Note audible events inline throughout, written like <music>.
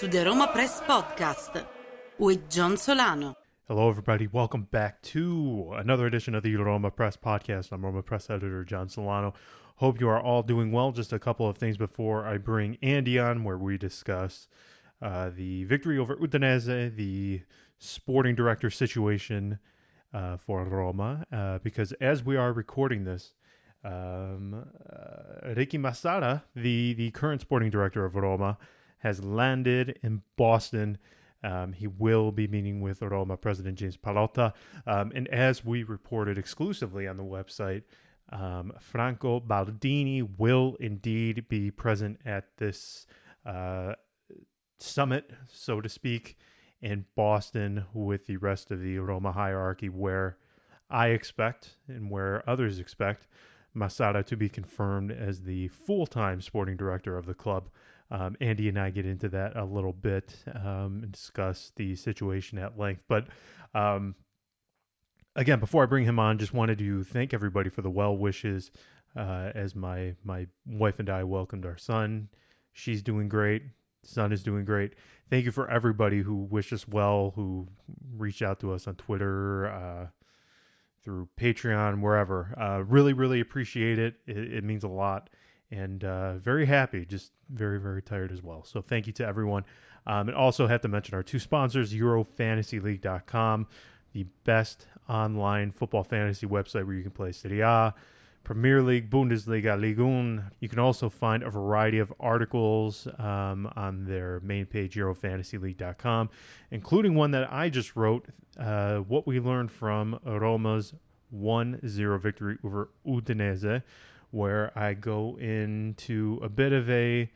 to the Roma Press Podcast with John Solano. Hello, everybody. Welcome back to another edition of the Roma Press Podcast. I'm Roma Press Editor John Solano. Hope you are all doing well. Just a couple of things before I bring Andy on, where we discuss uh, the victory over Udinese, the sporting director situation uh, for Roma, uh, because as we are recording this, um, uh, Ricky Massara, the, the current sporting director of Roma, has landed in Boston. Um, he will be meeting with Roma President James Pallotta. Um, and as we reported exclusively on the website, um, Franco Baldini will indeed be present at this uh, summit, so to speak, in Boston with the rest of the Roma hierarchy, where I expect and where others expect Massara to be confirmed as the full time sporting director of the club. Um, Andy and I get into that a little bit um, and discuss the situation at length. But um, again, before I bring him on, just wanted to thank everybody for the well wishes uh, as my my wife and I welcomed our son. She's doing great. Son is doing great. Thank you for everybody who wished us well, who reached out to us on Twitter, uh, through Patreon, wherever. Uh, really, really appreciate it. It, it means a lot. And uh, very happy, just very, very tired as well. So thank you to everyone. Um, and also have to mention our two sponsors, EuroFantasyLeague.com, the best online football fantasy website where you can play Serie A, Premier League, Bundesliga, Ligue 1. You can also find a variety of articles um, on their main page, EuroFantasyLeague.com, including one that I just wrote, uh, what we learned from Roma's 1-0 victory over Udinese, where I go into a bit of a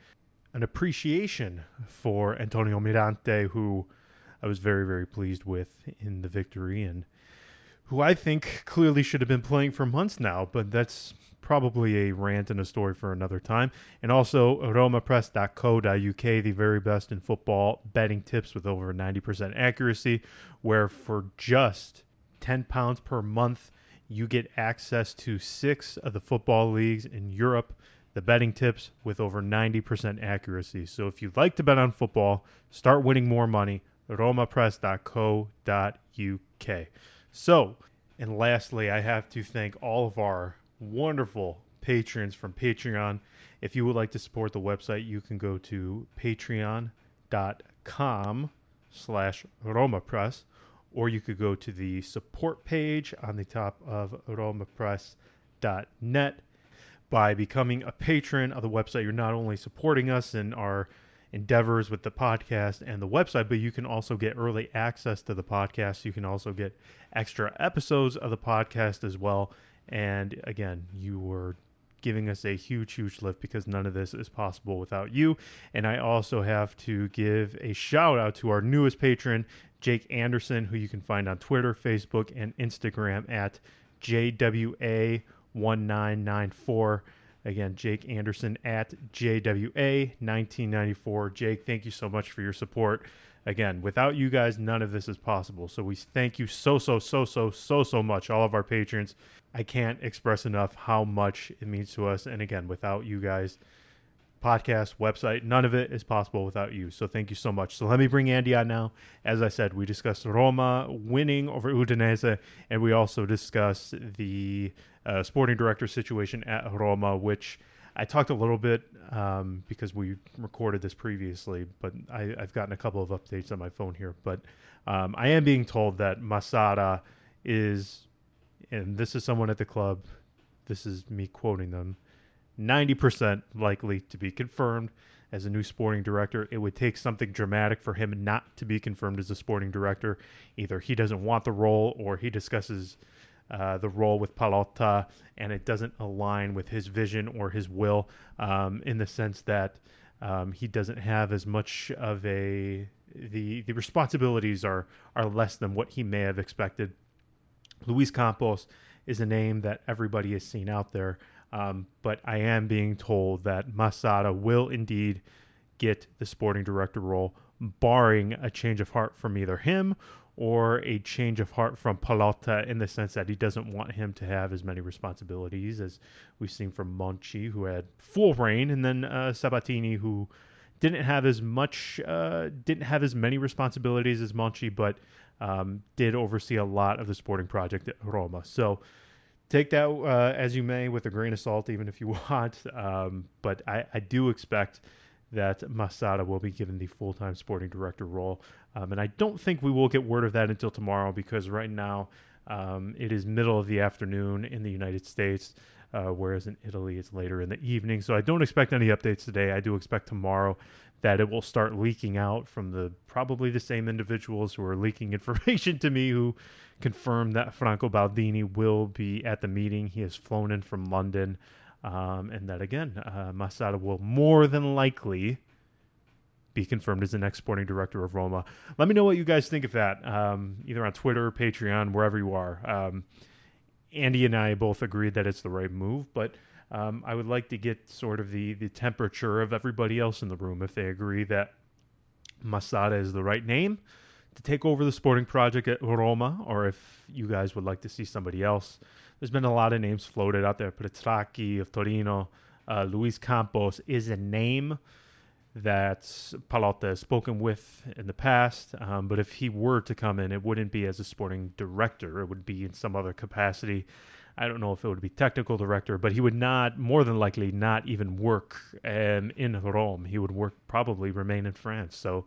an appreciation for Antonio Mirante, who I was very, very pleased with in the victory and who I think clearly should have been playing for months now, but that's probably a rant and a story for another time. And also, romapress.co.uk, the very best in football betting tips with over 90% accuracy, where for just 10 pounds per month, you get access to six of the football leagues in Europe, the betting tips with over 90% accuracy. So if you'd like to bet on football, start winning more money, romapress.co.uk. So, and lastly, I have to thank all of our wonderful patrons from Patreon. If you would like to support the website, you can go to patreon.com slash romapress, or you could go to the support page on the top of romapress.net. By becoming a patron of the website, you're not only supporting us in our endeavors with the podcast and the website, but you can also get early access to the podcast. You can also get extra episodes of the podcast as well. And again, you were giving us a huge, huge lift because none of this is possible without you. And I also have to give a shout out to our newest patron, Jake Anderson, who you can find on Twitter, Facebook, and Instagram at JWA1994. Again, Jake Anderson at JWA1994. Jake, thank you so much for your support. Again, without you guys, none of this is possible. So we thank you so, so, so, so, so, so much, all of our patrons. I can't express enough how much it means to us. And again, without you guys, podcast, website, none of it is possible without you. So thank you so much. So let me bring Andy on now. As I said, we discussed Roma winning over Udinese, and we also discussed the uh, sporting director situation at Roma, which I talked a little bit um, because we recorded this previously, but I, have gotten a couple of updates on my phone here. But um, I am being told that Massara is, and this is someone at the club, this is me quoting them, 90% likely to be confirmed as a new sporting director. It would take something dramatic for him not to be confirmed as a sporting director. Either he doesn't want the role or he discusses uh, the role with Pallotta, and it doesn't align with his vision or his will um, in the sense that um, he doesn't have as much of a the the responsibilities are are less than what he may have expected. Luis Campos is a name that everybody has seen out there, um, but I am being told that Massara will indeed get the sporting director role, barring a change of heart from either him or a change of heart from Pallotta in the sense that he doesn't want him to have as many responsibilities as we've seen from Monchi, who had full rein, and then uh, Sabatini, who didn't have as much, uh, didn't have as many responsibilities as Monchi, but um, did oversee a lot of the sporting project at Roma. So take that uh, as you may with a grain of salt, even if you <laughs> want. Um, but I, I, do expect that Massara will be given the full time sporting director role. Um, and I don't think we will get word of that until tomorrow because right now um, it is middle of the afternoon in the United States. Uh, whereas in Italy it's later in the evening. So I don't expect any updates today. I do expect tomorrow that it will start leaking out from the probably the same individuals who are leaking <laughs> information to me who confirmed that Franco Baldini will be at the meeting. He has flown in from London. Um, and that again, uh, Massara will more than likely be confirmed as the next sporting director of Roma. Let me know what you guys think of that, um, either on Twitter, Patreon, wherever you are. Um, Andy and I both agreed that it's the right move, but um, I would like to get sort of the the temperature of everybody else in the room if they agree that Massara is the right name to take over the sporting project at Roma, or if you guys would like to see somebody else. There's been a lot of names floated out there. Petrachi of Torino, uh, Luis Campos is a name that Pallotta has spoken with in the past. Um, but if he were to come in, it wouldn't be as a sporting director. It would be in some other capacity. I don't know if it would be technical director, but he would not, more than likely, not even work um, in Rome. He would work probably remain in France. So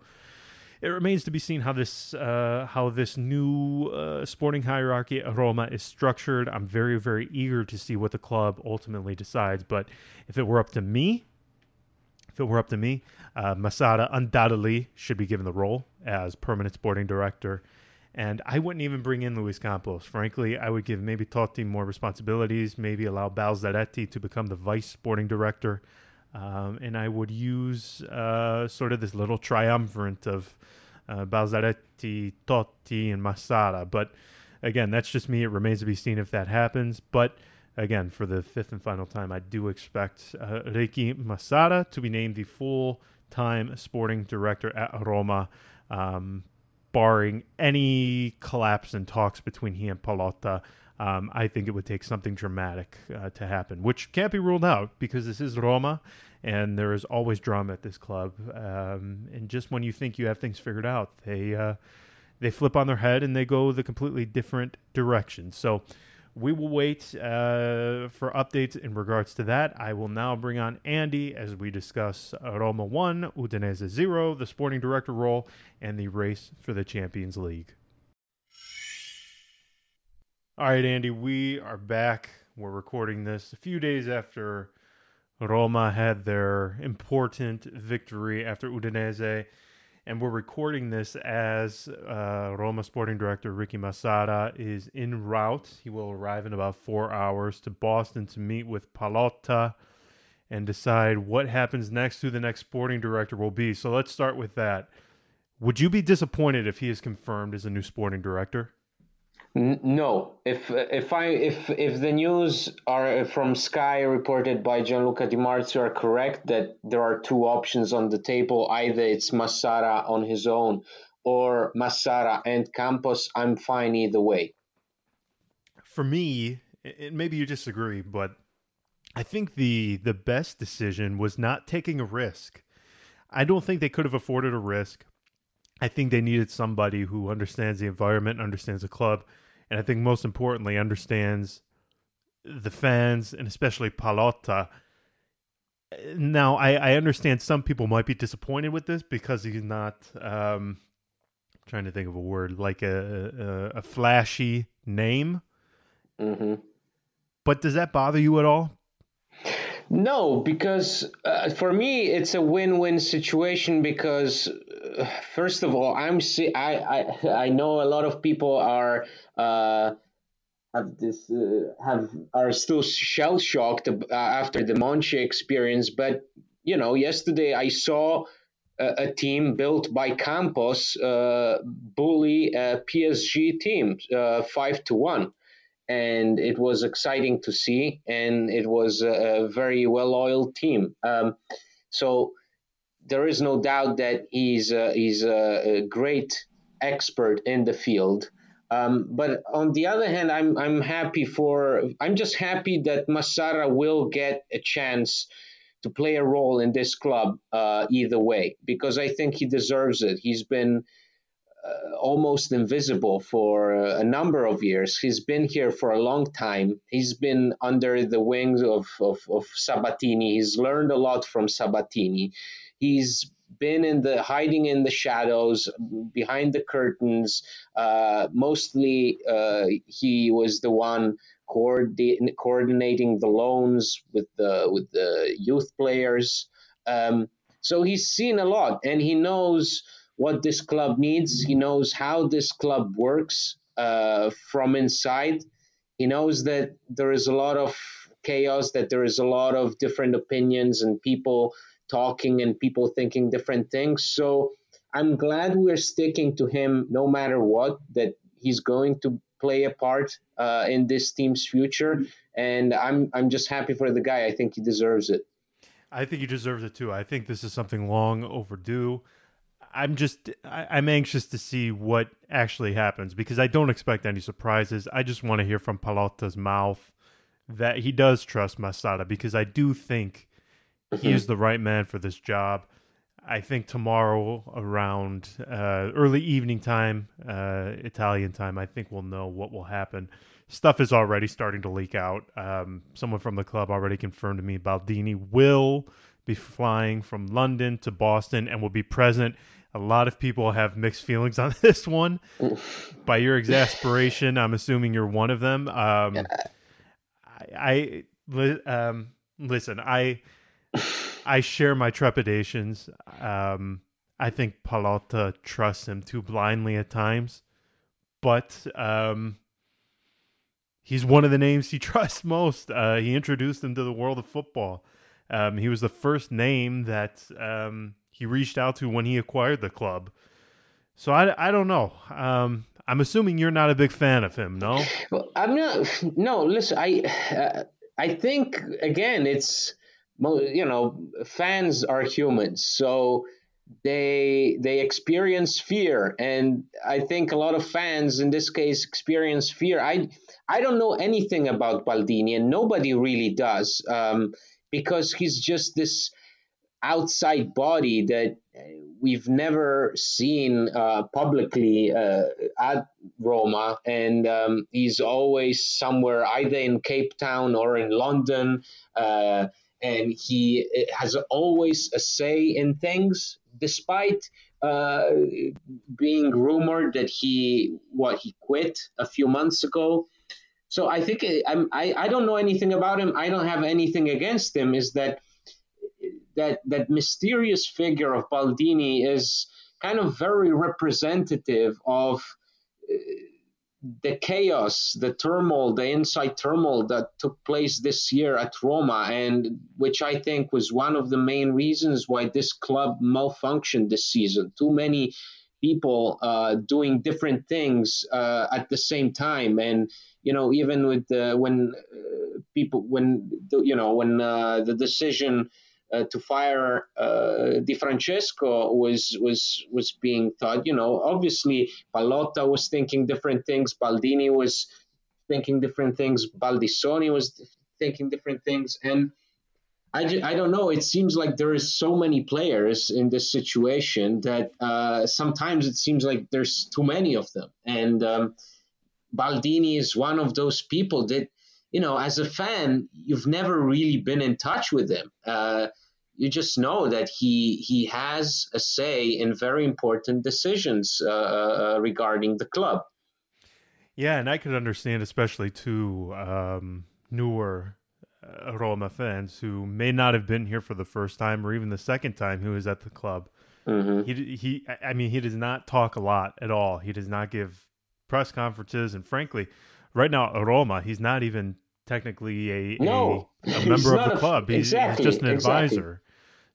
it remains to be seen how this uh, how this new uh, sporting hierarchy at Roma is structured. I'm very very eager to see what the club ultimately decides. But if it were up to me, if it were up to me, uh, Massara undoubtedly should be given the role as permanent sporting director and I wouldn't even bring in Luis Campos. Frankly, I would give maybe Totti more responsibilities, maybe allow Balzaretti to become the vice sporting director. Um, and I would use uh, sort of this little triumvirate of uh, Balzaretti, Totti, and Massara. But again, that's just me. It remains to be seen if that happens. But again, for the fifth and final time, I do expect uh, Ricky Massara to be named the full time sporting director at Roma. Um, barring any collapse in talks between he and Pallotta. um, I think it would take something dramatic uh, to happen, which can't be ruled out because this is Roma and there is always drama at this club. Um, and just when you think you have things figured out, they uh, they flip on their head and they go the completely different direction. So we will wait uh, for updates in regards to that. I will now bring on Andy as we discuss Roma 1, Udinese 0, the sporting director role, and the race for the Champions League. All right, Andy, we are back. We're recording this a few days after Roma had their important victory after Udinese and we're recording this as uh, Roma sporting director Ricky Massara is en route. He will arrive in about four hours to Boston to meet with Pallotta and decide what happens next, who the next sporting director will be. So let's start with that. Would you be disappointed if he is confirmed as a new sporting director? No, if if I if if the news are uh, from Sky reported by Gianluca Di Marzio are correct that there are two options on the table, either it's Massara on his own or Massara and Campos, I'm fine either way. For me, and maybe you disagree, but I think the the best decision was not taking a risk. I don't think they could have afforded a risk. I think they needed somebody who understands the environment, understands the club, and I think most importantly understands the fans and especially Pallotta. Now, I, I understand some people might be disappointed with this because he's not. Um, trying to think of a word like a a, a flashy name. Mm-hmm. But does that bother you at all? No, because uh, for me it's a win-win situation because uh, first of all, I'm see I, I I know a lot of people are uh, have this uh, have are still shell shocked uh, after the Monchi experience, but you know, yesterday I saw a, a team built by Campos uh, bully a PSG team five to one and it was exciting to see, and it was a, very well-oiled team. Um, so there is no doubt that he's a, he's a, great expert in the field. Um, but on the other hand, I'm I'm happy for I'm just happy that Massara will get a chance to play a role in this club uh, either way because I think he deserves it. He's been almost invisible for a number of years. He's been here for a long time. He's been under the wings of, of, of Sabatini. He's learned a lot from Sabatini. He's been in the hiding in the shadows behind the curtains uh, mostly uh, he was the one coordinating, coordinating the loans with the with the youth players um, so he's seen a lot and he knows what this club needs he knows how this club works uh, from inside he knows that there is a lot of chaos that there is a lot of different opinions and people talking and people thinking different things. So I'm glad we're sticking to him no matter what, that he's going to play a part uh, in this team's future. And I'm, I'm just happy for the guy. I think he deserves it. I think he deserves it too. I think this is something long overdue. I'm just I, am anxious to see what actually happens because I don't expect any surprises. I just want to hear from Pallotta's mouth that he does trust Massara because I do think Mm-hmm. He is the right man for this job. I think tomorrow around uh, early evening time, uh, Italian time, I think we'll know what will happen. Stuff is already starting to leak out. Um, someone from the club already confirmed to me Baldini will be flying from London to Boston and will be present. A lot of people have mixed feelings on <laughs> this one. By your exasperation, I'm assuming you're one of them. Um, I, I um, listen. I I share my trepidations. Um, I think Pallotta trusts him too blindly at times, but um, he's one of the names he <laughs> trusts most. Uh, he introduced him to the world of football. Um, he was the first name that um, he reached out to when he acquired the club. So I, I don't know. Um, I'm assuming you're not a big fan of him, no? <sighs> Well, I'm not. <sighs> No, listen. I uh, I think again, it's you know fans are humans so they they experience fear and i think a lot of fans in this case experience fear i i don't know anything about baldini and nobody really does um, because he's just this outside body that we've never seen uh, publicly uh, at Roma, and um, he's always somewhere either in Cape Town or in London. Uh, and he eh, has always a say in things, despite uh, being rumored that he what he quit a few months ago. So I think eh, I'm, I I don't know anything about him. I don't have anything against him. Is that that that mysterious figure of Baldini is kind of very representative of uh, the chaos, the turmoil, the inside turmoil that took place this year at Roma, and which I think was one of the main reasons why this club malfunctioned this season. Too many people uh, doing different things uh, at the same time, and you know, even with the, when uh, people, when you know, when uh, the decision uh, to fire uh, Di Francesco was was was being thought. You know, obviously Pallotta was thinking different things. Baldini was thinking different things. Baldissoni was thinking different things, and I, I don't know. It seems like there is so many players in this situation that uh, sometimes it seems like there's too many of them, and um, Baldini is one of those people that you know, as a fan, you've never really been in touch with him. Uh, you just know that he he has a say in very important decisions uh, uh regarding the club. Yeah, and I could understand, especially to um, newer uh, Roma fans who may not have been here for the first time or even the second time who is at the club. Mm-hmm. He he, I mean, he does not talk a lot at all. He does not give press conferences, and frankly, right now at Roma, he's not even technically a no, a, a member of the a, club. He's, exactly, he's, just an advisor. Exactly.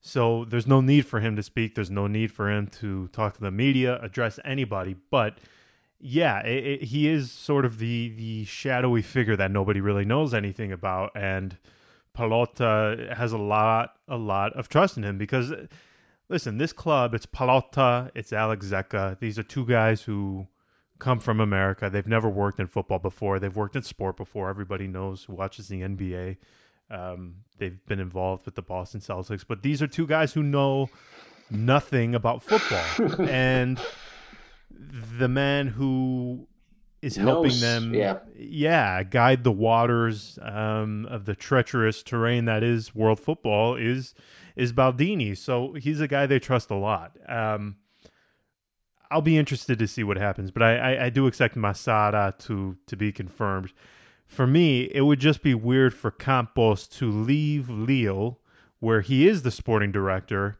So there's no need for him to speak. There's no need for him to talk to the media, address anybody. But yeah, it, it, he is sort of the the shadowy figure that nobody really knows anything about, and Pallotta has a lot a lot of trust in him because. Listen, this club, it's Pallotta, it's Alex Zecca. These are two guys who come from America. They've never worked in football before. They've worked in sport before. Everybody knows who watches the NBA. Um, they've been involved with the Boston Celtics, but these are two guys who know nothing about football, <laughs> and the man who is helping Knows, them, yeah. yeah, guide the waters um, of the treacherous terrain that is world football is is Baldini. So he's a guy they trust a lot. Um, I'll be interested to see what happens, but I, I, I do expect Massara to to be confirmed. For me, it would just be weird for Campos to leave Lille, where he is the sporting director,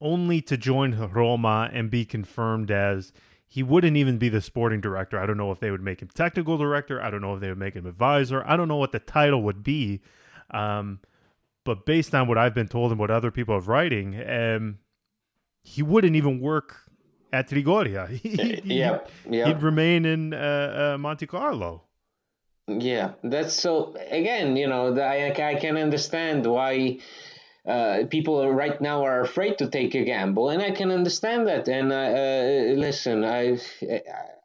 only to join Roma and be confirmed as he wouldn't even be the sporting director. I don't know if they would make him technical director. I don't know if they would make him advisor. I don't know what the title would be. Um, but based on what I've been told and what other people are writing, um, he wouldn't even work at Trigoria. <laughs> He, yeah, yeah. He'd remain in uh, uh, Monte Carlo. Yeah, that's so. Again, you know, the, I I can understand why uh, people right now are afraid to take a gamble, and I can understand that. And uh, uh, listen, I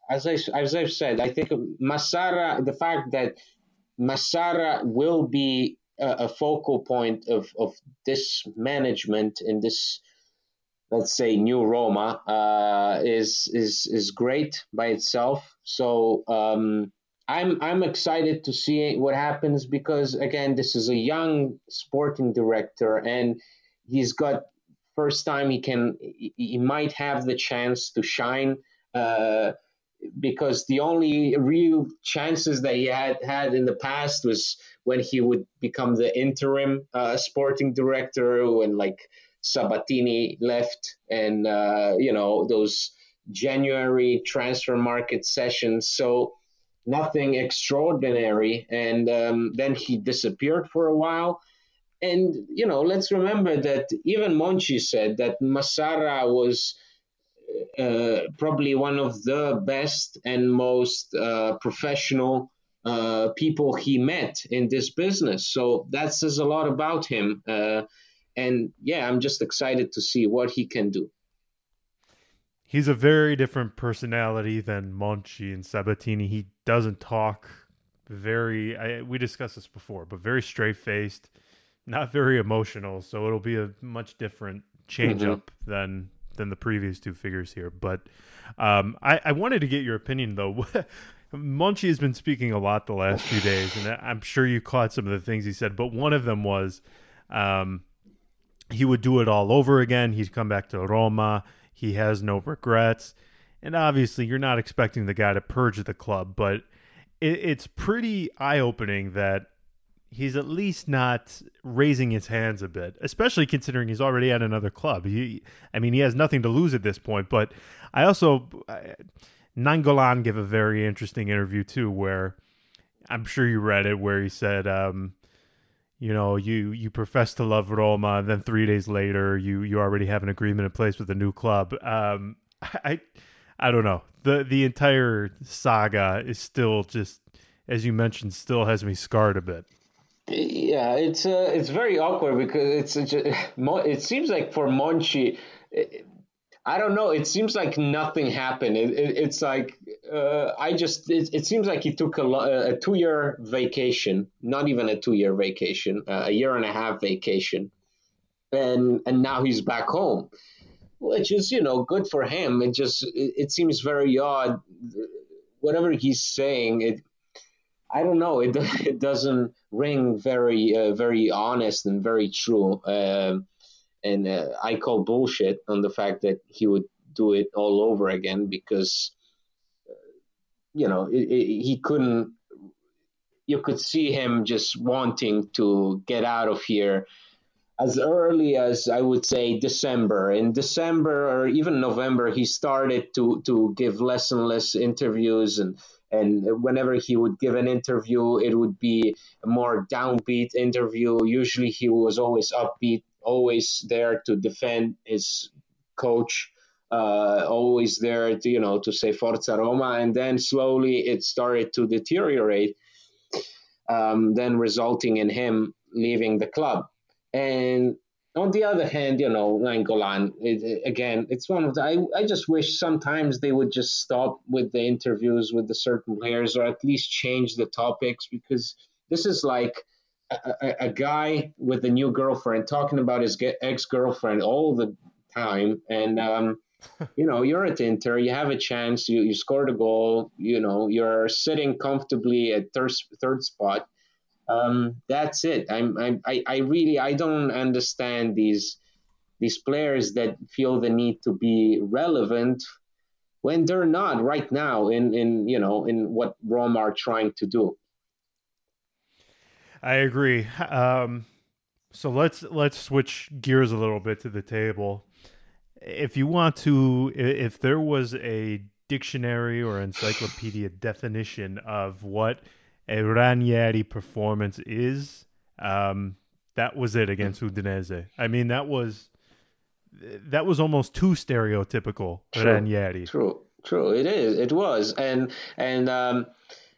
as I as I've said, I think Massara, the fact that Massara will be a, a focal point of of this management in this let's say new Roma uh, is is is great by itself. So um, I'm I'm excited to see what happens because again, this is a young sporting director, and he's got first time he can he might have the chance to shine. Uh, because the only real chances that he had had in the past was when he would become the interim uh, sporting director when like Sabatini left, and uh, you know those January transfer market sessions. So nothing extraordinary, and um, then he disappeared for a while. And you know, let's remember that even Monchi said that Massara was uh, probably one of the best and most uh, professional uh, people he met in this business. So that says a lot about him. And yeah, I'm just excited to see what he can do. He's a very different personality than Monchi and Sabatini. He doesn't talk very. I, we discussed this before, but very straight faced, not very emotional. So it'll be a much different change mm-hmm. up than than the previous two figures here. But um, I, I wanted to get your opinion though. <laughs> Monchi has been speaking a lot the last few days, and I'm sure you caught some of the things he said. But one of them was. Um, he would do it all over again. He'd come back to Roma. He has no regrets. And obviously, you're not expecting the guy to purge the club, but it, it's pretty eye opening that he's at least not raising his hands a bit, especially considering he's already at another club. He, I mean, he has nothing to lose at this point. But I also, Nainggolan gave a very interesting interview too, where I'm sure you read it, where he said, um, you know you you profess to love Roma, and then three days later you you already have an agreement in place with a new club. Um, <laughs> I I don't know the the entire saga is still just as you mentioned still has me scarred a bit. Yeah, it's uh, it's very awkward because it's, it's it seems like for Monchi, I don't know. It seems like nothing happened. It, it, it's like uh, I just. It, it, seems like he took a, a two year vacation, not even a two year vacation, uh, a year and a half vacation, and and now he's back home, which is you know good for him. It just it, seems very odd. Whatever he's saying, it. I don't know. It <laughs> it doesn't ring very uh, very honest and very true. Um, and uh, I call bullshit on the fact that he would do it all over again because uh, you know it, it, he couldn't. You could see him just wanting to get out of here as early as I would say December. In December or even November, he started to to give less and less interviews and. And whenever he would give an interview, it would be a more downbeat interview. Usually, he was always upbeat always there to defend his coach, uh, always there to, you know, to say Forza Roma. And then slowly it started to deteriorate, um, then resulting in him leaving the club. And on the other hand, you know, Nainggolan, it, again, it's one of the. I, I just wish sometimes they would just stop with the interviews with the certain players or at least change the topics because this is like a, a, guy with a new girlfriend talking about his ex girlfriend all the time, and um, <laughs> you know you're at Inter, you have a chance, you you scored a goal, you know you're sitting comfortably at third third spot. Um, that's it. I'm, I'm I, I really I don't understand these these players that feel the need to be relevant when they're not right now in in you know in what Roma are trying to do. I agree. Um, so let's let's switch gears a little bit to the table. If you want to, if there was a dictionary or encyclopedia definition of what a Ranieri performance is, um, that was it against Udinese. I mean, that was that was almost too stereotypical true, Ranieri. True, true. It is. It was, and and um,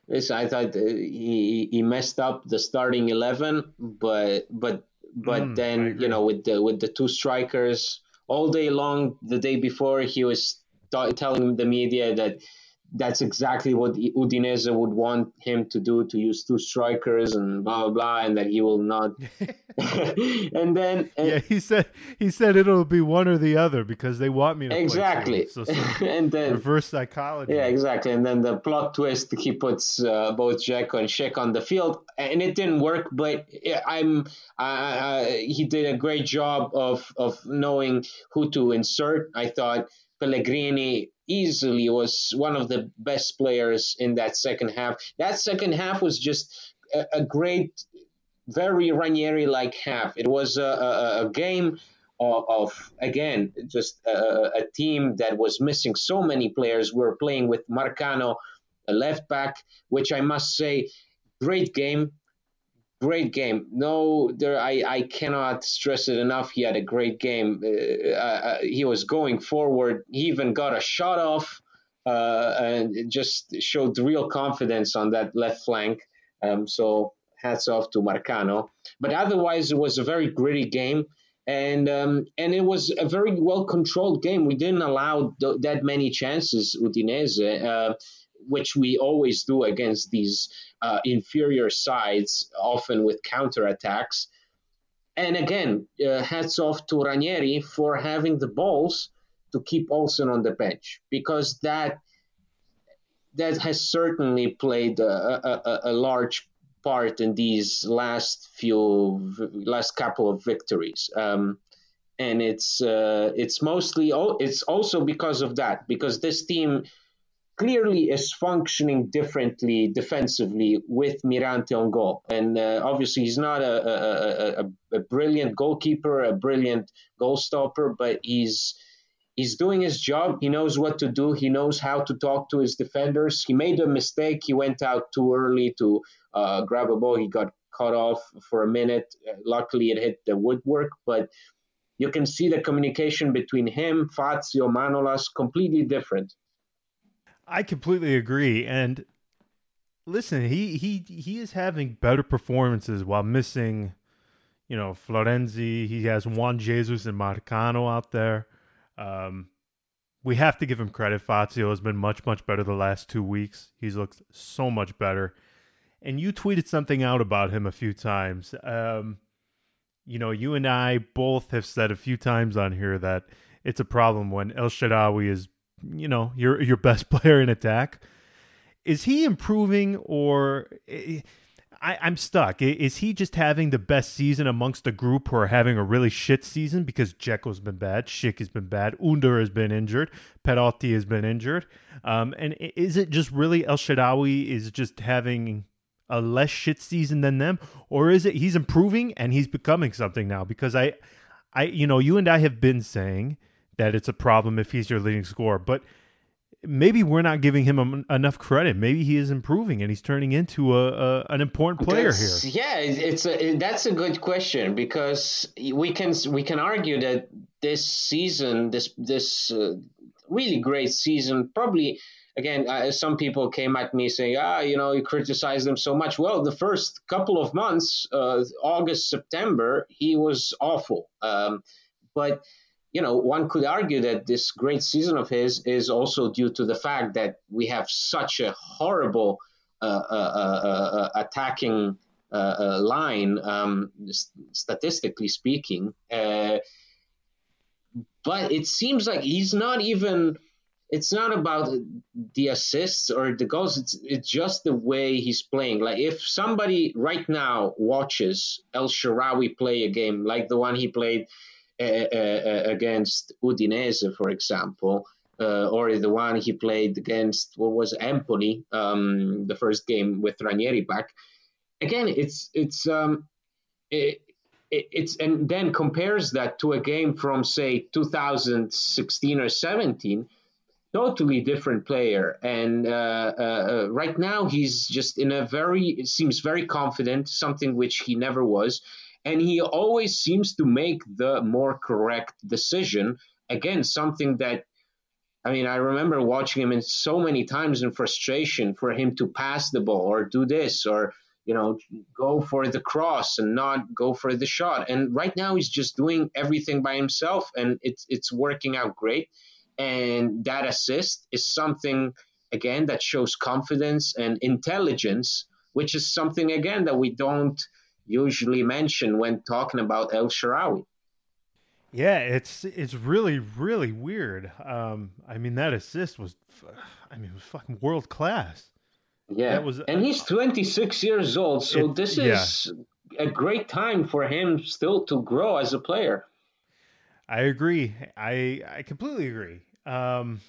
this, I thought uh, he he messed up the starting eleven, but but but mm, then you know with the with the two strikers all day long the day before he was t- telling the media that that's exactly what Udinese would want him to do to use two strikers and blah blah blah, and that he will not. <laughs> <laughs> and then and, yeah, he said he said it'll be one or the other because they want me to exactly. So <laughs> and then reverse psychology. Yeah, exactly. And then the plot twist, he puts uh, both Dzeko and Schick on the field, and it didn't work. But I'm uh, he did a great job of of knowing who to insert. I thought Pellegrini easily was one of the best players in that second half. That second half was just a, a great, very Ranieri like half. It was a, a, a game of, of, again, just a, team that was missing so many players. We were playing with Marcano, a left back, which I must say, great game great game. No, there I, I cannot stress it enough. He had a great game. Uh, uh, he was going forward. He even got a shot off uh, and just showed real confidence on that left flank. Um, so hats off to Marcano. But otherwise, it was a very gritty game. And um, and it was a very well controlled game. We didn't allow th- that many chances, Udinese. Which we always do against these uh, inferior sides, often with counterattacks. And again, uh, hats off to Ranieri for having the balls to keep Olsen on the bench because that that has certainly played a, a, a large part in these last few last couple of victories. Um, and it's uh, it's mostly it's also because of that because this team clearly is functioning differently defensively with Mirante on goal. And uh, obviously, he's not a, a, a, a, brilliant goalkeeper, a brilliant goal stopper, but he's he's doing his job. He knows what to do. He knows how to talk to his defenders. He made a mistake. He went out too early to uh, grab a ball. He got cut off for a minute. Luckily, it hit the woodwork, but. You can see the communication between him, Fazio, Manolas, completely different. I completely agree. And listen, he he he is having better performances while missing, you know, Florenzi. He has Juan Jesus and Marcano out there. Um, we have to give him credit. Fazio has been much much better the last two weeks. He's looked so much better. And you tweeted something out about him a few times. Um, you know, you and I both have said a few times on here that it's a problem when El Shaarawy is you know your your best <laughs> player in attack. Is he improving or? I, I'm stuck. Is he just having the best season amongst a group who are having a really shit season because Dzeko's been bad, Schick has been bad, Under has been injured, Perotti has been injured, um, and is it just really El Shaarawy is just having a less shit season than them, or is it he's improving and he's becoming something now? Because I, I, you know, you and I have been saying that it's a problem if he's your leading scorer. But maybe we're not giving him enough credit. Maybe he is improving and he's turning into a, a an important player that's, here. Yeah, it's a, that's a good question because we can we can argue that this season, this this uh, really great season, probably. Again, uh, some people came at me saying, "Ah, you know, you criticize them so much." Well, the first couple of months, uh, August, September, he was awful. Um, but you know, one could argue that this great season of his is also due to the fact that we have such a horrible uh, uh, uh, uh attacking uh, uh, line, um, statistically speaking. Uh, but it seems like he's not even. It's not about the assists or the goals. It's it's just the way he's playing. Like if somebody right now watches El Shaarawy play a game like the one he played uh, uh, against Udinese, for example, uh, or the one he played against what was Empoli, um, the first game with Ranieri back. Again, it's it's um, it, it, it's and then compares that to a game from say 2016 or 17 totally different player and uh, uh, uh, right now he's just in a very seems very confident something which he never was and he always seems to make the more correct decision again something that I mean, I remember watching him in so many times in frustration for him to pass the ball or do this or you know go for the cross and not go for the shot. And right now he's just doing everything by himself, and it's it's working out great. And that assist is something again that shows confidence and intelligence, which is something again that we don't usually mention when talking about El Shaarawy. Yeah, it's it's really really weird. Um, I mean that assist was, I mean, was fucking world class. Yeah, that was, and he's 26 years old, so it, this is yeah. a great time for him still to grow as a player. I agree. I I completely agree. Um,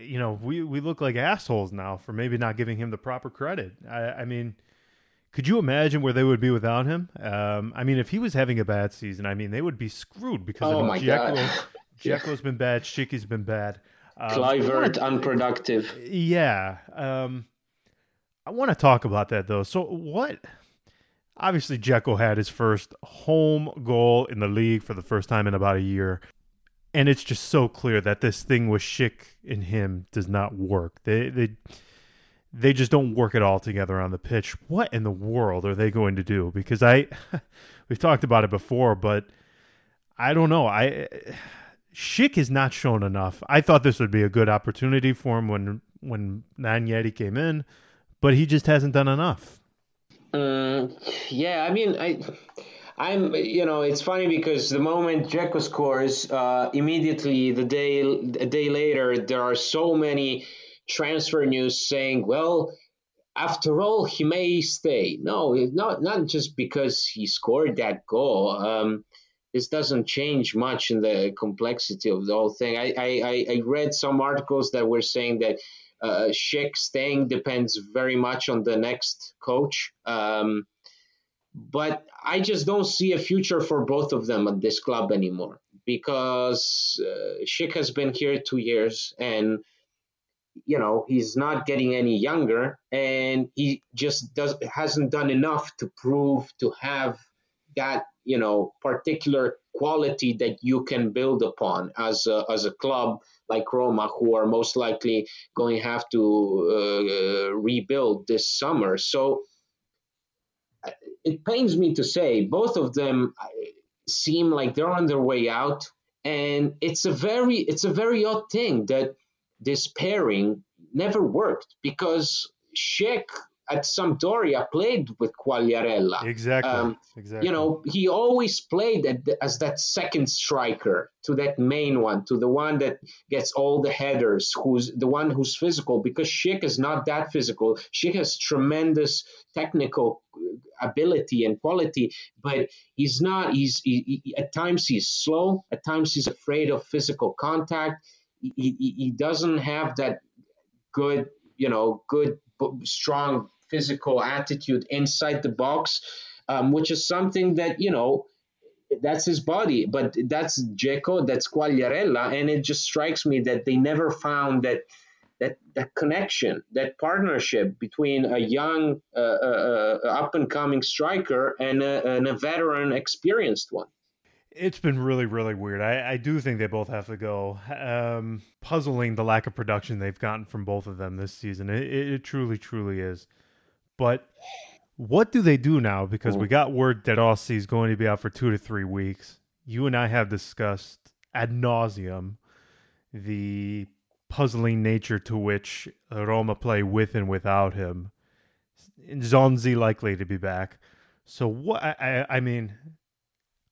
you know, we we look like assholes now for maybe not giving him the proper credit. I, I mean could you imagine where they would be without him? Um, I mean, if he was having a bad season, I mean, they would be screwed because oh I mean, my Dzeko, God. <laughs> has been bad, Schick's been bad. Um, Kluivert, unproductive. Yeah. Um, I want to talk about that, though. So, what? Obviously, Dzeko had his first home goal in the league for the first time in about a year. And it's just so clear that this thing with Schick and him does not work. They, they, they just don't work it all together on the pitch. What in the world are they going to do? Because I, <laughs> we've talked about it before, but I don't know. I Schick has not shown enough. I thought this would be a good opportunity for him when when Ranieri came in, but he just hasn't done enough. Um, yeah, I mean, I. I'm, you know, it's funny because the moment Dzeko scores, uh, immediately the day, a day later, there are so many transfer news saying, well, after all, he may stay. No, not not just because he scored that goal. Um, this doesn't change much in the complexity of the whole thing. I, I, I read some articles that were saying that uh, Schick staying depends very much on the next coach. Um, but I just don't see a future for both of them at this club anymore because uh, Schick has been here two years and you know he's not getting any younger and he just does hasn't done enough to prove to have that you know particular quality that you can build upon as a, as a club like Roma who are most likely going to have to uh, rebuild this summer. So it pains me to say both of them seem like they're on their way out and it's a very it's a very odd thing that this pairing never worked because Schick at Sampdoria played with Quagliarella. Exactly. Um, exactly. You know, he always played the, as that second striker to that main one, to the one that gets all the headers, who's the one who's physical, because Schick is not that physical. Schick has tremendous technical ability and quality, but he's not. He's he, he, at times he's slow. At times he's afraid of physical contact he, he doesn't have that good, you know, good, strong physical attitude inside the box, um, which is something that, you know, that's his body. But that's Dzeko, that's Quagliarella. And it just strikes me that they never found that. That, that connection, that partnership between a young, uh, uh, uh, up and coming striker and a, and a veteran, experienced one. It's been really, really weird. I, I do think they both have to go. Um, puzzling the lack of production they've gotten from both of them this season. It, it, truly, truly is. But what do they do now? Because we got word that Ossie is going to be out for two to three weeks. You and I have discussed ad nauseum the puzzling nature to which Roma play with and without him. Nzonzi likely to be back. So what? I, I, I mean,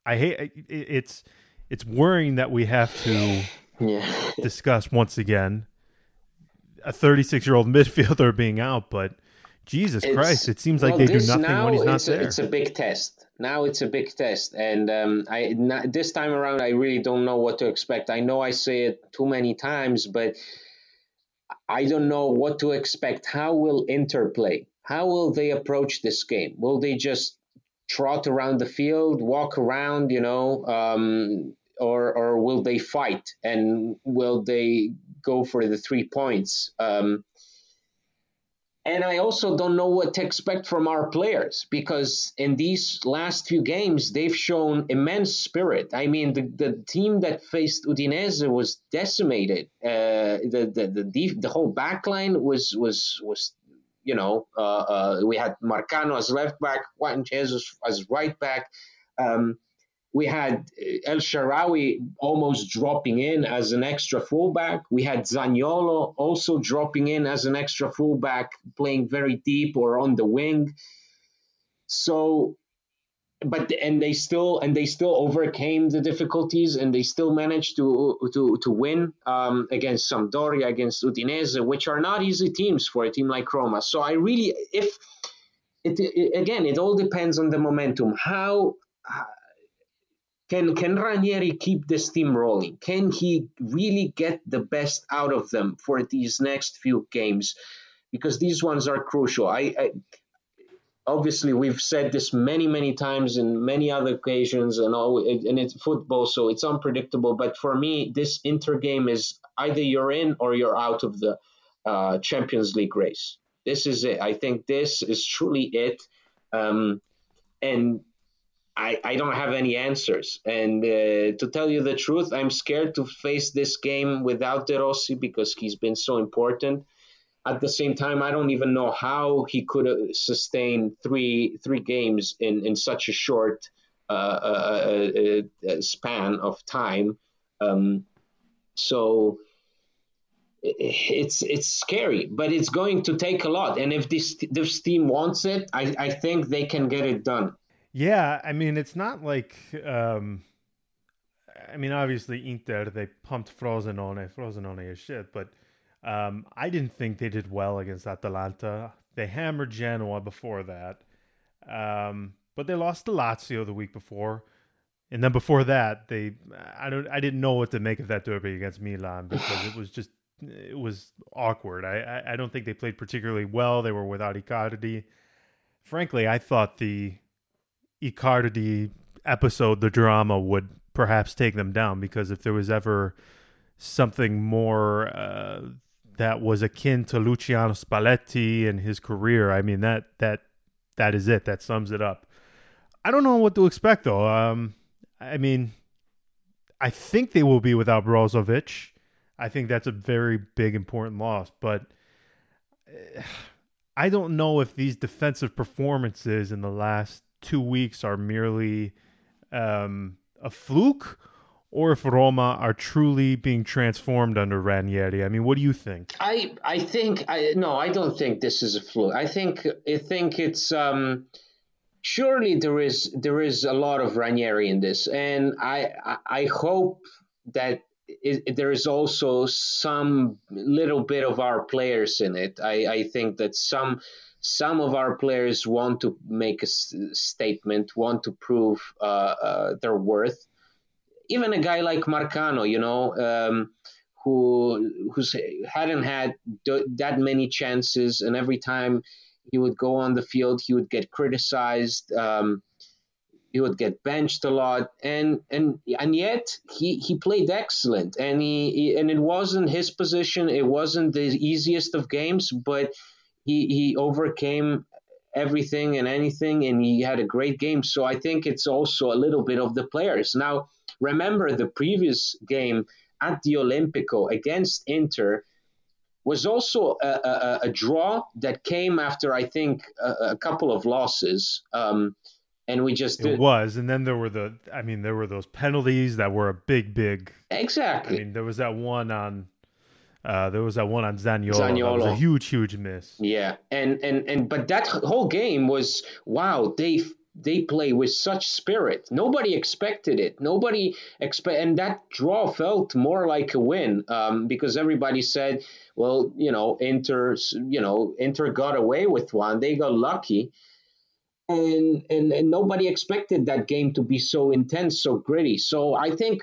I hate it's it's worrying that we have to yeah. discuss once again a 36 year old midfielder being out, but Jesus it's, Christ, it seems like well, they do nothing when he's not there. A, it's a big test. Now it's a big test, and um, I not, this time around I really don't know what to expect. I know I say it too many times, but I don't know what to expect. How will Inter play? How will they approach this game? Will they just trot around the field, walk around, you know, um, or or will they fight and will they go for the three points? Um, and I also don't know what to expect from our players because in these last few games, they've shown immense spirit. I mean, the, the team that faced Udinese was decimated. Uh, the, the, the, the, whole backline was, was, was you know, uh, uh, we had Marcano as left back, Juan Jesus as right back. Um, we had El Shaarawy almost dropping in as an extra fullback. We had Zaniolo also dropping in as an extra fullback, playing very deep or on the wing. So, but and they still and they still overcame the difficulties and they still managed to to to win um, against Sampdoria, against Udinese, which are not easy teams for a team like Roma. So I really, if it, it again, it all depends on the momentum. How can can Ranieri keep this team rolling? Can he really get the best out of them for these next few games? Because these ones are crucial. I, I obviously we've said this many many times in many other occasions and all and it's football so it's unpredictable but for me this inter game is either you're in or you're out of the uh, champions league race this is it i think this is truly it um, and I, I don't have any answers. And uh, to tell you the truth, I'm scared to face this game without De Rossi because he's been so important. At the same time, I don't even know how he could sustain three three games in, in such a short uh, uh, uh, uh span of time. Um, so it's it's scary, but it's going to take a lot. And if this this team wants it, I, I think they can get it done. Yeah, I mean, it's not like. Um, I mean, obviously, Inter they pumped Frosinone. Frosinone is shit, but um, I didn't think they did well against Atalanta. They hammered Genoa before that, um, but they lost to Lazio the week before, and then before that, they I don't I didn't know what to make of that derby against Milan because it was <sighs> just it was awkward. I, I, I don't think they played particularly well. They were without Icardi. Frankly, I thought the Icardi episode, the drama would perhaps take them down because if there was ever something more uh, that was akin to Luciano Spalletti and his career, I mean that that that is it. That sums it up. I don't know what to expect though. Um, I mean, I think they will be without Brozovic. I think that's a very big important loss, but. Uh, I don't know if these defensive performances in the last two weeks are merely um, a fluke or if Roma are truly being transformed under Ranieri. I mean, what do you think? I I think I no, I don't think this is a fluke. I think I think it's um, surely there is there is a lot of Ranieri in this, and I I, I hope that. It, there is also some little bit of our players in it. I, I think that some some of our players want to make a s- statement, want to prove uh, uh, their worth. Even a guy like Marcano, you know, um, who who's hadn't had that many chances, and every time he would go on the field, he would get criticized. Um, he would get benched a lot, and and and yet he he played excellent, and he, he and it wasn't his position. It wasn't the easiest of games, but he he overcame everything and anything and he had a great game. So i think it's also a little bit of the players. Now remember the previous game at the olimpico against inter was also a, a, a draw that came after i think a, a couple of losses um, and we just it was and then there were the i mean there were those penalties that were a big big exactly. i mean there was that one on Uh, there was that one on Zaniolo. Zaniolo. That was a huge, huge miss. Yeah, and and and but that whole game was wow. They they play with such spirit. Nobody expected it. Nobody expect, and that draw felt more like a win um, because everybody said, "Well, you know, Inter, you know, Inter got away with one. They got lucky." And, and and nobody expected that game to be so intense, so gritty. So I think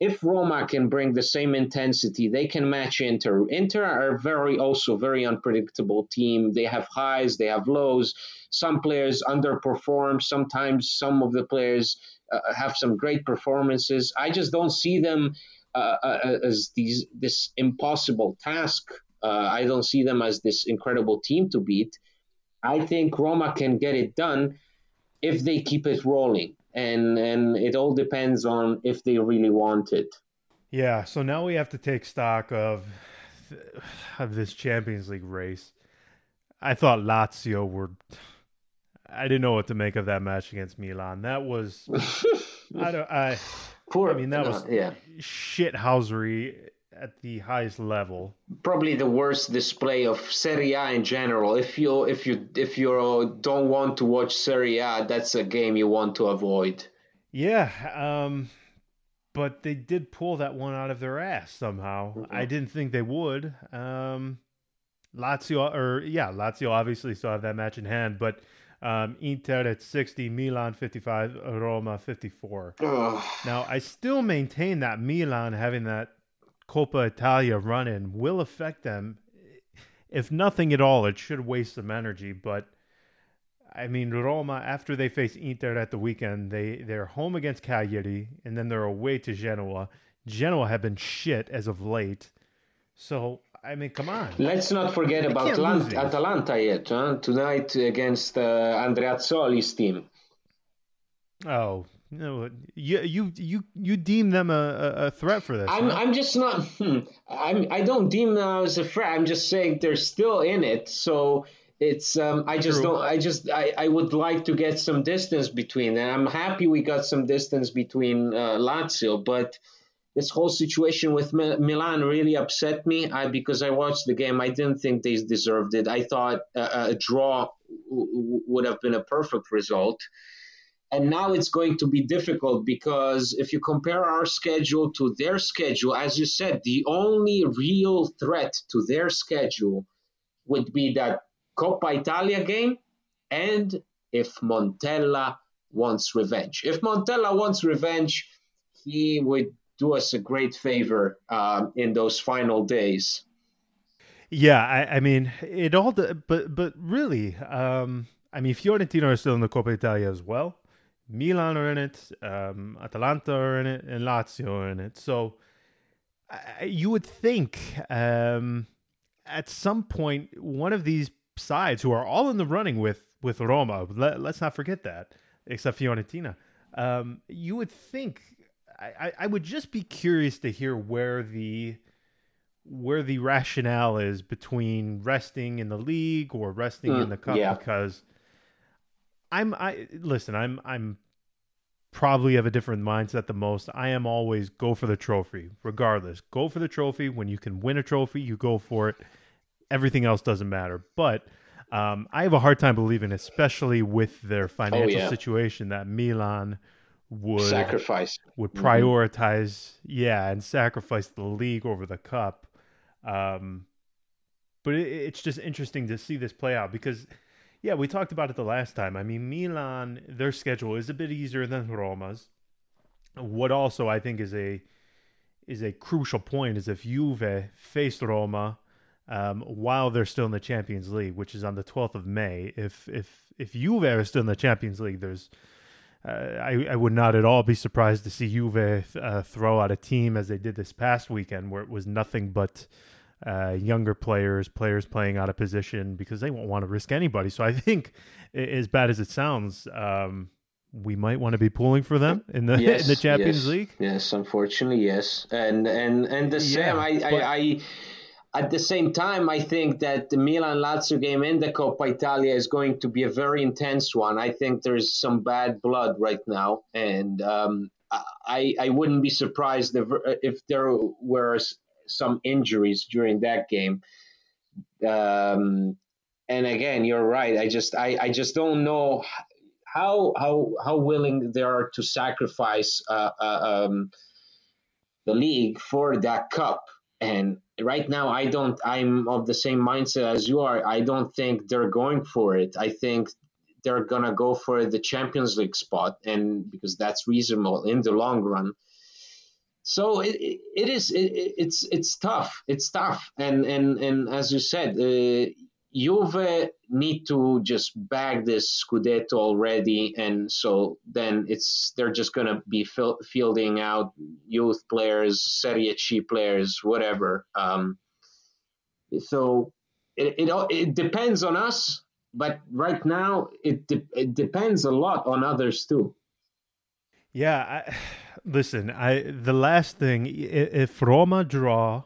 if Roma can bring the same intensity, they can match Inter. Inter are very also very unpredictable team. They have highs, they have lows. Some players underperform. Sometimes some of the players uh, have some great performances. I just don't see them uh, uh, as these this impossible task. Uh, I don't see them as this incredible team to beat. I think Roma can get it done if they keep it rolling and and it all depends on if they really want it. Yeah, so now we have to take stock of of this Champions League race. I thought Lazio were I didn't know what to make of that match against Milan. That was <laughs> I don't I Poor, I mean that was yeah. shithousery at the highest level. Probably the worst display of Serie A in general. If you if you if you don't want to watch Serie A, that's a game you want to avoid. Yeah, um, but they did pull that one out of their ass somehow. Mm-hmm. I didn't think they would. Um, Lazio, or yeah, Lazio obviously still have that match in hand, but um, Inter at 60, Milan 55, Roma 54. Ugh. Now, I still maintain that Milan having that Coppa Italia run in will affect them. If nothing at all, it should waste some energy. But I mean, Roma after they face Inter at the weekend, they they're home against Cagliari and then they're away to Genoa. Genoa have been shit as of late, so I mean, come on. Let's not forget about Atalanta yet. Huh? Tonight against uh, Andreazzoli's team. Oh, no, you you you you deem them a, a threat for this. I'm huh? I'm just not. <laughs> Hmm, I'm I don't deem them as a threat. I'm just saying they're still in it. So it's um I just True. don't. I just I I would like to get some distance between And I'm happy we got some distance between uh, Lazio, but this whole situation with Milan really upset me. I because I watched the game. I didn't think they deserved it. I thought a, a draw w- would have been a perfect result. And now it's going to be difficult because if you compare our schedule to their schedule, as you said, the only real threat to their schedule would be that Coppa Italia game and if Montella wants revenge. If Montella wants revenge, he would do us a great favor um, in those final days. Yeah, I, I mean, it all, but but really, um, I mean, Fiorentina are still in the Coppa Italia as well. Milan are in it, um, Atalanta are in it, and Lazio are in it. So uh, you would think um, at some point one of these sides who are all in the running with with Roma, let, us not forget that, except Fiorentina. Um, you would think I, I would just be curious to hear where the where the rationale is between resting in the league or resting mm, in the cup yeah. because I'm I listen, I'm I'm probably have a different mindset the most. I am always go for the trophy, regardless. Go for the trophy. When you can win a trophy, you go for it. Everything else doesn't matter. But um, I have a hard time believing, especially with their financial oh, yeah. situation, that Milan would sacrifice would mm-hmm. prioritize, mm-hmm. yeah, and sacrifice the league over the cup. Um, but it, it's just interesting to see this play out because yeah, we talked about it the last time. I mean, Milan, their schedule is a bit easier than Roma's. What also I think is a is a crucial point is if Juve face Roma um, while they're still in the Champions League, which is on the 12th of May. If if if Juve are still in the Champions League, there's uh, I, I would not at all be surprised to see Juve uh, throw out a team as they did this past weekend, where it was nothing but uh, younger players, players playing out of position because they won't want to risk anybody. So I think, as bad as it sounds, um, we might want to be pulling for them in the yes, <laughs> in the Champions yes, League. Yes, unfortunately, yes, and and and the same. Yeah, I, but... I, I at the same time, I think that the Milan Lazio game in the Coppa Italia is going to be a very intense one. I think there's some bad blood right now, and um, I I wouldn't be surprised if if there were some injuries during that game. Um, and again, you're right. I just I, I just don't know how how how willing they are to sacrifice uh, uh, um, the league for that cup. And right now, I don't. I'm of the same mindset as you are. I don't think they're going for it. I think they're gonna go for the Champions League spot, and because that's reasonable in the long run. So it, it is it, it's it's tough. It's tough, and and and as you said, uh, Juve need to just bag this Scudetto already, and so then it's they're just gonna be fielding out youth players, Serie C players, whatever. Um, so it, it it depends on us, but right now it de- it depends a lot on others too. Yeah, I, listen, I the last thing if Roma draw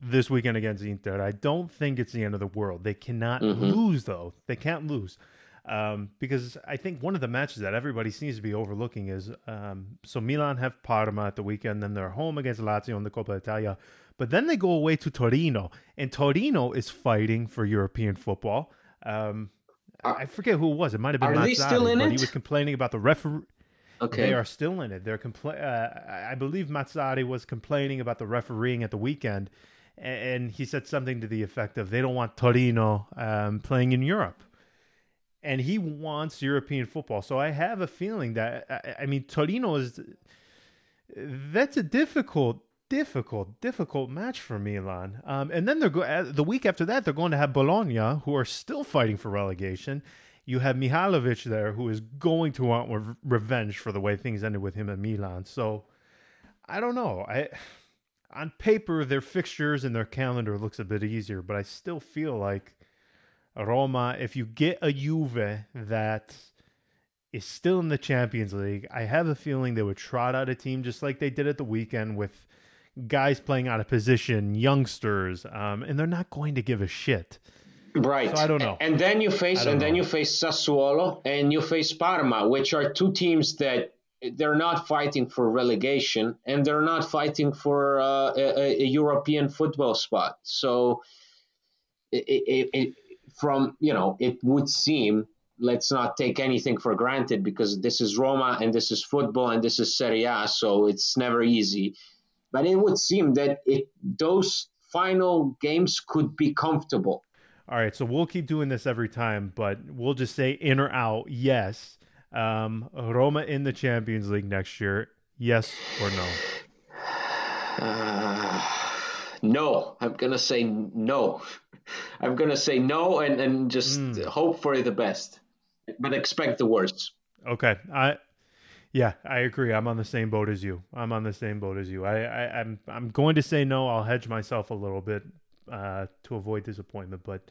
this weekend against Inter. I don't think it's the end of the world. They cannot mm-hmm. lose, though. They can't lose. Um, because I think one of the matches that everybody seems to be overlooking is um, so Milan have Parma at the weekend, then they're home against Lazio in the Coppa Italia, but then they go away to Torino, and Torino is fighting for European football. Um, I forget who it was. It might have been Mazzarri, still in but it? he was complaining about the referee. Okay. They are still in it. They're compla- uh, I believe Mazzarri was complaining about the refereeing at the weekend and he said something to the effect of they don't want Torino um, playing in Europe. And he wants European football. So I have a feeling that, I, I mean, Torino is, that's a difficult, difficult, difficult match for Milan. Um, and then they're go- uh, the week after that, they're going to have Bologna, who are still fighting for relegation. You have Mihajlovic there, who is going to want re- revenge for the way things ended with him at Milan. So I don't know. I on paper, their fixtures and their calendar looks a bit easier, but I still feel like Roma, if you get a Juve that is still in the Champions League, I have a feeling they would trot out a team just like they did at the weekend with guys playing out of position, youngsters, um, and they're not going to give a shit. Right. So I don't know. And then you face and know. then you face Sassuolo and you face Parma, which are two teams that they're not fighting for relegation and they're not fighting for uh, a, a, European football spot. So, it, it, it, from you know, it would seem let's not take anything for granted because this is Roma and this is football and this is Serie A, so it's never easy. But it would seem that it those final games could be comfortable. All right, so we'll keep doing this every time, but we'll just say in or out, yes. Um, Roma in the Champions League next year, yes or no? Uh, <sighs> no, I'm gonna say no. <laughs> I'm gonna say no and and just mm. hope for the best, but expect the worst. Okay, I yeah, I agree. I'm on the same boat as you. I'm on the same boat as you. I, I am I'm, I'm going to say no. I'll hedge myself a little bit uh, to avoid disappointment, but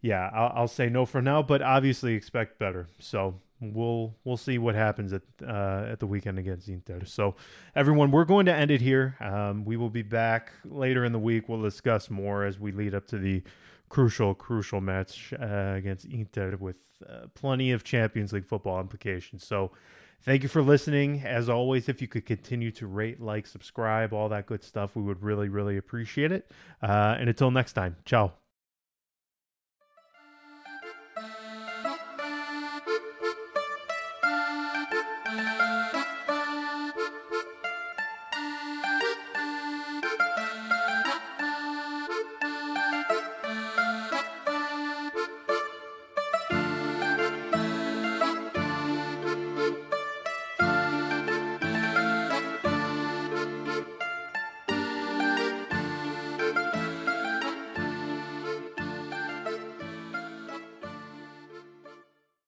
yeah, I'll, I'll say no for now. But obviously expect better. So we'll we'll see what happens at uh, at the weekend against Inter. So, everyone, we're going to end it here. Um, we will be back later in the week. We'll discuss more as we lead up to the crucial crucial match uh, against Inter with uh, plenty of Champions League football implications. So. Thank you for listening. As always, if you could continue to rate, like, subscribe, all that good stuff, we would really, really appreciate it. Uh, and until next time, ciao.